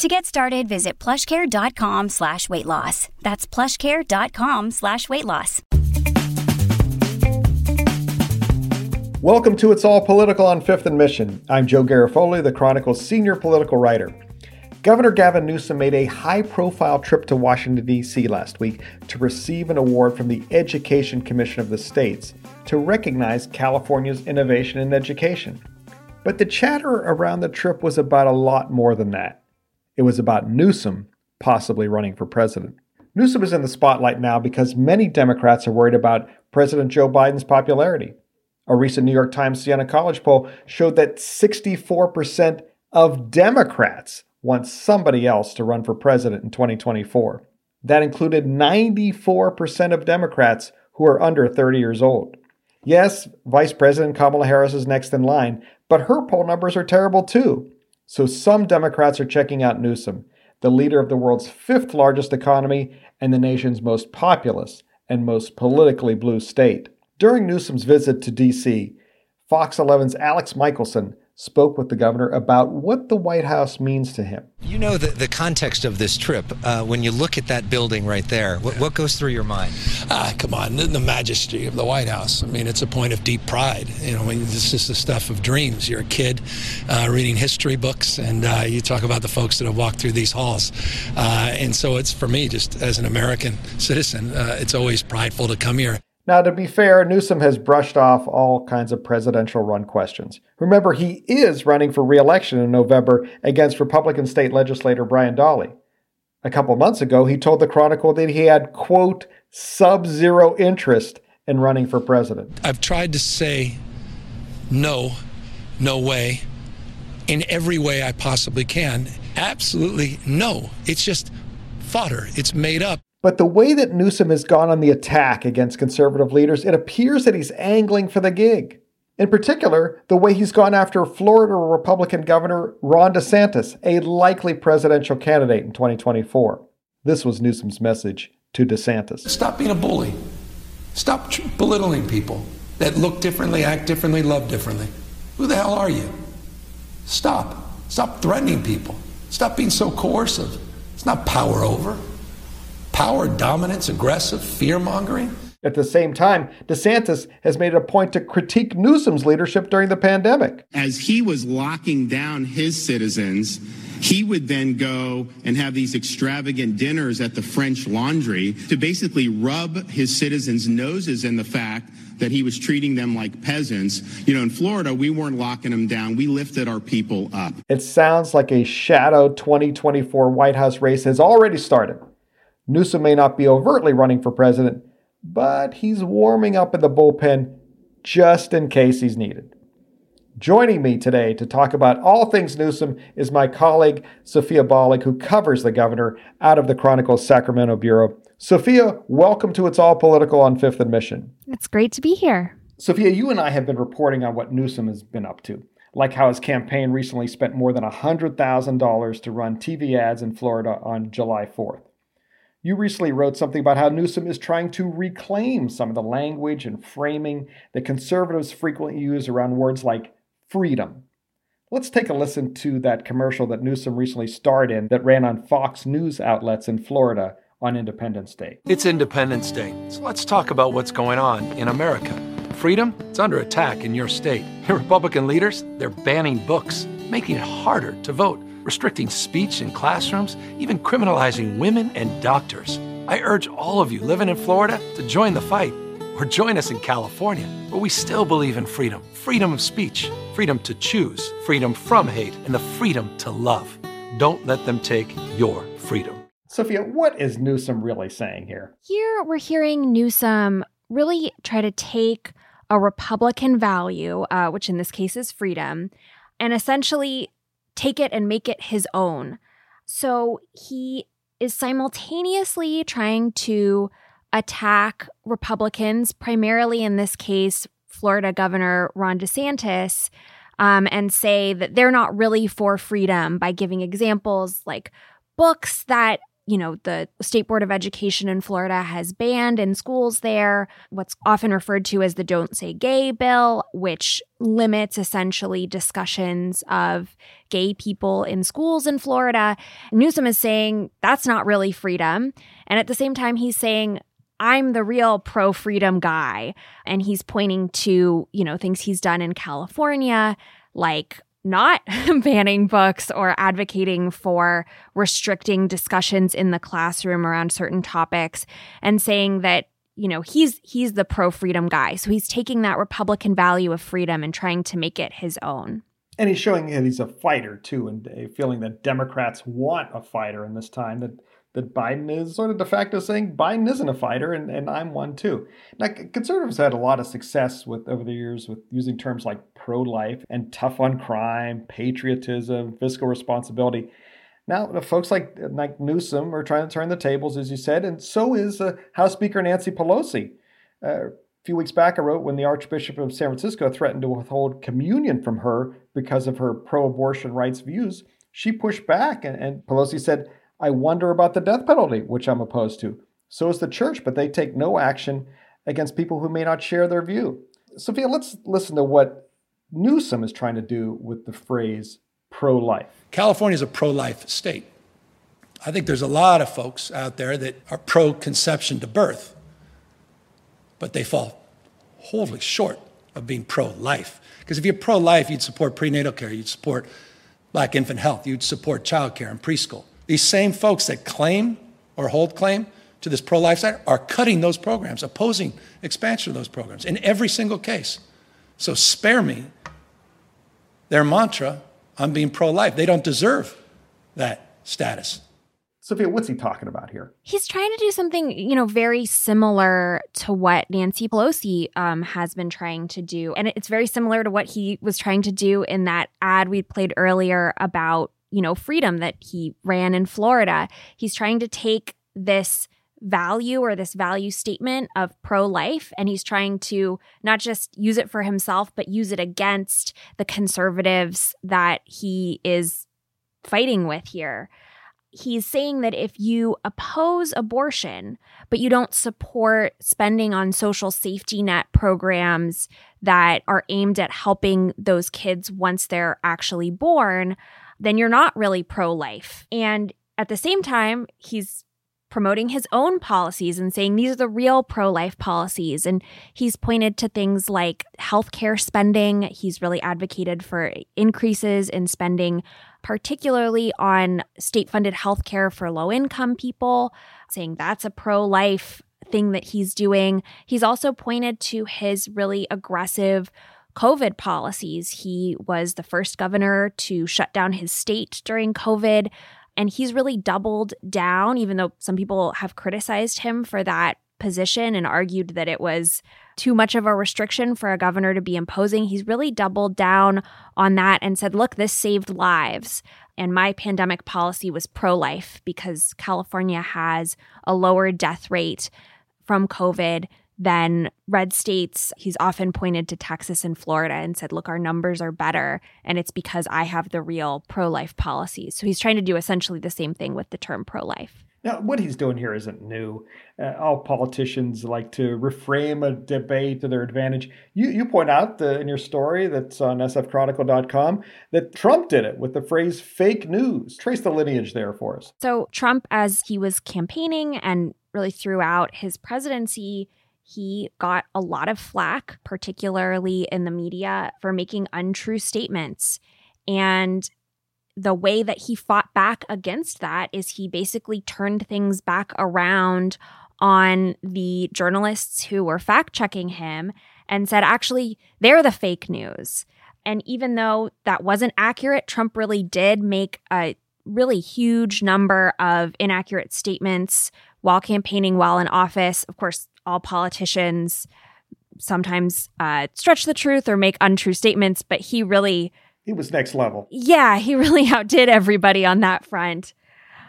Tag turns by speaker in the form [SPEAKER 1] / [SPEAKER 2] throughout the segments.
[SPEAKER 1] To get started, visit plushcare.com slash weight loss. That's plushcare.com slash weight loss.
[SPEAKER 2] Welcome to It's All Political on Fifth and Mission. I'm Joe Garofoli, the Chronicle's senior political writer. Governor Gavin Newsom made a high profile trip to Washington, D.C. last week to receive an award from the Education Commission of the States to recognize California's innovation in education. But the chatter around the trip was about a lot more than that. It was about Newsom possibly running for president. Newsom is in the spotlight now because many Democrats are worried about President Joe Biden's popularity. A recent New York Times Siena College poll showed that 64% of Democrats want somebody else to run for president in 2024. That included 94% of Democrats who are under 30 years old. Yes, Vice President Kamala Harris is next in line, but her poll numbers are terrible too. So some Democrats are checking out Newsom, the leader of the world's fifth largest economy and the nation's most populous and most politically blue state. During Newsom's visit to D.C., Fox 11's Alex Michaelson spoke with the governor about what the White House means to him.
[SPEAKER 3] You know the, the context of this trip. Uh, when you look at that building right there, what, what goes through your mind?
[SPEAKER 4] Ah, come on, the, the, majesty of the White House. I mean, it's a point of deep pride. You know, I mean, this is the stuff of dreams. You're a kid uh, reading history books, and uh, you talk about the folks that have walked through these halls. Uh, and so it's for me, just as an American citizen, uh, it's always prideful to come here.
[SPEAKER 2] Now, to be fair, Newsom has brushed off all kinds of presidential run questions. Remember, he is running for re election in November against Republican state legislator Brian Dahle. A couple months ago, he told the Chronicle that he had, quote, sub zero interest in running for president.
[SPEAKER 4] I've tried to say no, no way, in every way I possibly can. Absolutely no. It's just fodder, it's made up.
[SPEAKER 2] But the way that Newsom has gone on the attack against conservative leaders, it appears that he's angling for the gig. In particular, the way he's gone after Florida Republican Governor Ron DeSantis, a likely presidential candidate in 2024. This was Newsom's message to DeSantis.
[SPEAKER 4] Stop being a bully. Stop belittling people that look differently, act differently, love differently. Who the hell are you? Stop. Stop threatening people. Stop being so coercive. It's not power over power, dominance, aggressive, fear mongering.
[SPEAKER 2] At the same time, DeSantis has made it a point to critique Newsom's leadership during the pandemic.
[SPEAKER 5] As he was locking down his citizens, he would then go and have these extravagant dinners at the French Laundry to basically rub his citizens' noses in the fact that he was treating them like peasants. You know, in Florida, we weren't locking them down. We lifted our people up.
[SPEAKER 2] It sounds like a shadow 2024 White House race has already started. Newsom may not be overtly running for president, but he's warming up in the bullpen just in case he's needed. Joining me today to talk about all things Newsom is my colleague, Sophia Bollag, who covers the governor out of the Chronicle's Sacramento Bureau. Sophia, welcome to It's All Political on Fifth and Mission.
[SPEAKER 6] It's great to be here.
[SPEAKER 2] Sophia, you and I have been reporting on what Newsom has been up to, like how his campaign recently spent more than $100,000 to run TV ads in Florida on July 4th. You recently wrote something about how Newsom is trying to reclaim some of the language and framing that conservatives frequently use around words like freedom. Let's take a listen to that commercial that Newsom recently starred in that ran on Fox News outlets in Florida on Independence Day.
[SPEAKER 7] It's Independence Day, so let's talk about what's going on in America. Freedom, it's under attack in your state. Your Republican leaders, they're banning books, making it harder to vote restricting speech in classrooms, even criminalizing women and doctors. I urge all of you living in Florida to join the fight or join us in California, where we still believe in freedom freedom of speech, freedom to choose, freedom from hate, and the freedom to love. Don't let them take your freedom.
[SPEAKER 2] Sophia, what is Newsom really saying here?
[SPEAKER 6] Here we're hearing Newsom really try to take a Republican value, uh, which in this case is freedom, and essentially take it and make it his own. So he is simultaneously trying to attack Republicans, primarily in this case, Florida Governor Ron DeSantis, um, and say that they're not really for freedom by giving examples like books that you know, the State Board of Education in Florida has banned in schools there what's often referred to as the Don't Say Gay bill, which limits essentially discussions of gay people in schools in Florida. Newsom is saying that's not really freedom. And at the same time, he's saying, I'm the real pro freedom guy. And he's pointing to, you know, things he's done in California, like not banning books or advocating for restricting discussions in the classroom around certain topics and saying that you know he's he's the pro freedom guy. So he's taking that republican value of freedom and trying to make it his own.
[SPEAKER 2] And he's showing that he's a fighter too and a feeling that democrats want a fighter in this time that that Biden is sort of de facto saying Biden isn't a fighter and, and I'm one too. Now, conservatives had a lot of success with over the years with using terms like pro life and tough on crime, patriotism, fiscal responsibility. Now, folks like, like Newsom are trying to turn the tables, as you said, and so is uh, House Speaker Nancy Pelosi. Uh, a few weeks back, I wrote when the Archbishop of San Francisco threatened to withhold communion from her because of her pro abortion rights views. She pushed back, and, and Pelosi said, I wonder about the death penalty, which I'm opposed to. So is the church, but they take no action against people who may not share their view. Sophia, let's listen to what Newsom is trying to do with the phrase pro life.
[SPEAKER 4] California is a pro life state. I think there's a lot of folks out there that are pro conception to birth, but they fall wholly short of being pro life. Because if you're pro life, you'd support prenatal care, you'd support black infant health, you'd support child care and preschool. These same folks that claim or hold claim to this pro life side are cutting those programs, opposing expansion of those programs in every single case. So spare me their mantra I'm being pro life. They don't deserve that status.
[SPEAKER 2] Sophia, what's he talking about here?
[SPEAKER 6] He's trying to do something, you know, very similar to what Nancy Pelosi um, has been trying to do. And it's very similar to what he was trying to do in that ad we played earlier about you know, freedom that he ran in Florida. He's trying to take this value or this value statement of pro life and he's trying to not just use it for himself, but use it against the conservatives that he is fighting with here. He's saying that if you oppose abortion, but you don't support spending on social safety net programs that are aimed at helping those kids once they're actually born, then you're not really pro life. And at the same time, he's promoting his own policies and saying these are the real pro life policies. And he's pointed to things like healthcare spending. He's really advocated for increases in spending, particularly on state funded healthcare for low income people, saying that's a pro life thing that he's doing. He's also pointed to his really aggressive COVID policies. He was the first governor to shut down his state during COVID. And he's really doubled down, even though some people have criticized him for that position and argued that it was too much of a restriction for a governor to be imposing. He's really doubled down on that and said, look, this saved lives. And my pandemic policy was pro life because California has a lower death rate from COVID than red states. He's often pointed to Texas and Florida and said, look, our numbers are better. And it's because I have the real pro life policies. So he's trying to do essentially the same thing with the term pro life.
[SPEAKER 2] Now, what he's doing here isn't new. Uh, all politicians like to reframe a debate to their advantage. You, you point out the, in your story that's on sfchronicle.com that Trump did it with the phrase fake news. Trace the lineage there for us.
[SPEAKER 6] So, Trump, as he was campaigning and really throughout his presidency, he got a lot of flack, particularly in the media, for making untrue statements. And the way that he fought back against that is he basically turned things back around on the journalists who were fact checking him and said, actually, they're the fake news. And even though that wasn't accurate, Trump really did make a really huge number of inaccurate statements while campaigning while in office. Of course, all politicians sometimes uh, stretch the truth or make untrue statements, but he really.
[SPEAKER 2] He was next level.
[SPEAKER 6] Yeah, he really outdid everybody on that front.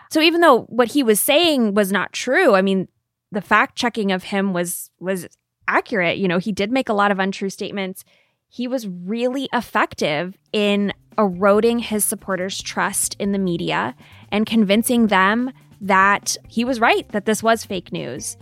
[SPEAKER 6] So even though what he was saying was not true, I mean, the fact checking of him was was accurate. You know, he did make a lot of untrue statements. He was really effective in eroding his supporters' trust in the media and convincing them that he was right, that this was fake news.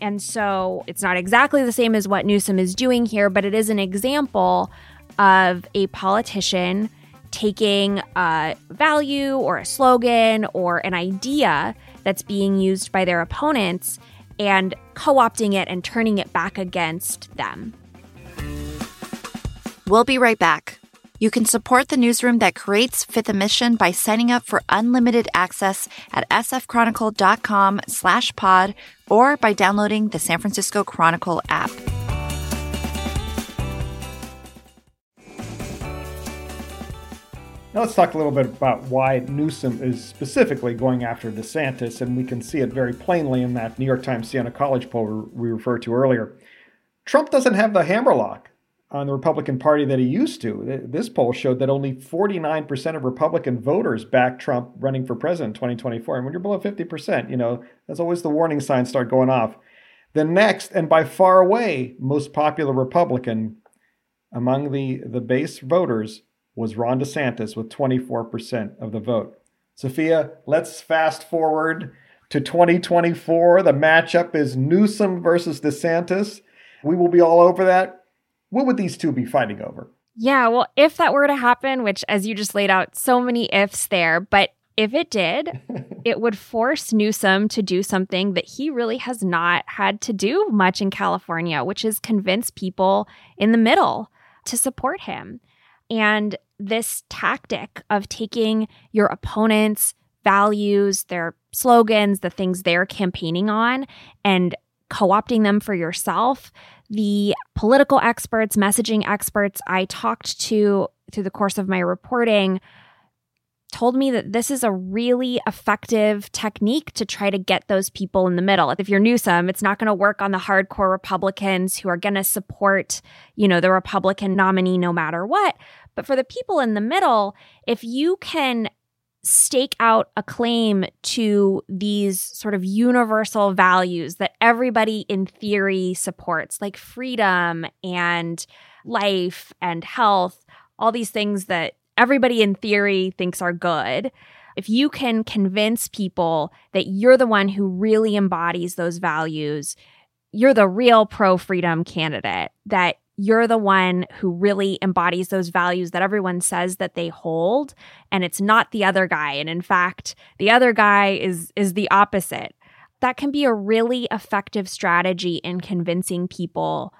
[SPEAKER 6] And so it's not exactly the same as what Newsom is doing here, but it is an example of a politician taking a value or a slogan or an idea that's being used by their opponents and co opting it and turning it back against them.
[SPEAKER 8] We'll be right back. You can support the newsroom that creates Fifth and Mission by signing up for unlimited access at sfchronicle.com slash pod or by downloading the San Francisco Chronicle app.
[SPEAKER 2] Now let's talk a little bit about why Newsom is specifically going after DeSantis, and we can see it very plainly in that New York Times Siena College poll we referred to earlier. Trump doesn't have the hammerlock on the Republican Party that he used to. This poll showed that only 49% of Republican voters back Trump running for president in 2024. And when you're below 50%, you know, that's always the warning signs start going off. The next, and by far away, most popular Republican among the, the base voters was Ron DeSantis with 24% of the vote. Sophia, let's fast forward to 2024. The matchup is Newsom versus DeSantis. We will be all over that. What would these two be fighting over?
[SPEAKER 6] Yeah, well, if that were to happen, which as you just laid out, so many ifs there, but if it did, it would force Newsom to do something that he really has not had to do much in California, which is convince people in the middle to support him. And this tactic of taking your opponent's values, their slogans, the things they're campaigning on, and co opting them for yourself. The political experts, messaging experts I talked to through the course of my reporting told me that this is a really effective technique to try to get those people in the middle. If you're Newsom, it's not going to work on the hardcore Republicans who are going to support, you know, the Republican nominee no matter what. But for the people in the middle, if you can stake out a claim to these sort of universal values that everybody in theory supports, like freedom and life and health, all these things that everybody in theory thinks are good. If you can convince people that you're the one who really embodies those values, you're the real pro freedom candidate, that you're the one who really embodies those values that everyone says that they hold and it's not the other guy and in fact the other guy is is the opposite that can be a really effective strategy in convincing people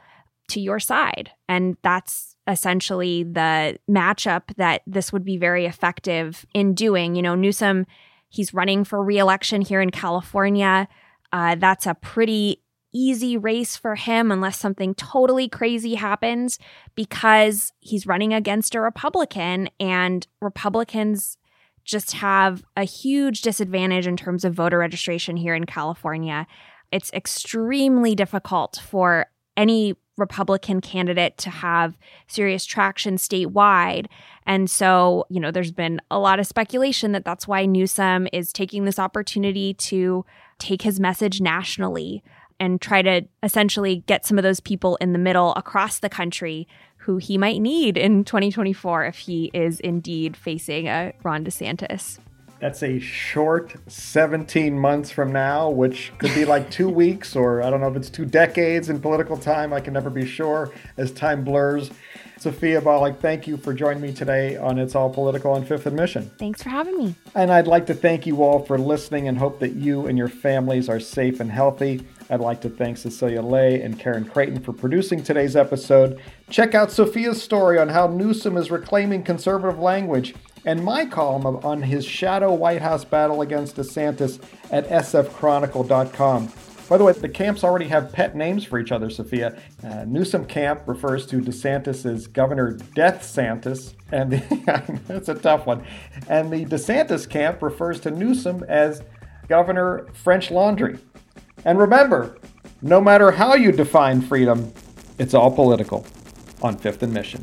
[SPEAKER 6] to your side and that's essentially the matchup that this would be very effective in doing. You know, Newsom, he's running for reelection here in California. Uh, that's a pretty easy race for him unless something totally crazy happens because he's running against a Republican and Republicans just have a huge disadvantage in terms of voter registration here in California. It's extremely difficult for any Republican candidate to have serious traction statewide. And so, you know, there's been a lot of speculation that that's why Newsom is taking this opportunity to take his message nationally and try to essentially get some of those people in the middle across the country who he might need in 2024 if he is indeed facing a Ron DeSantis.
[SPEAKER 2] That's a short 17 months from now, which could be like two weeks, or I don't know if it's two decades in political time. I can never be sure as time blurs. Sophia Bollag, thank you for joining me today on It's All Political on Fifth and Mission.
[SPEAKER 6] Thanks for having me.
[SPEAKER 2] And I'd like to thank you all for listening and hope that you and your families are safe and healthy. I'd like to thank Cecilia Lei and Karen Creighton for producing today's episode. Check out Sophia's story on how Newsom is reclaiming conservative language and my column on his shadow White House battle against DeSantis at sfchronicle.com. By the way, the camps already have pet names for each other, Sophia. Uh, Newsom camp refers to DeSantis as Governor Death Santis, and that's a tough one. And the DeSantis camp refers to Newsom as Governor French Laundry. And remember, no matter how you define freedom, it's all political on Fifth and Mission.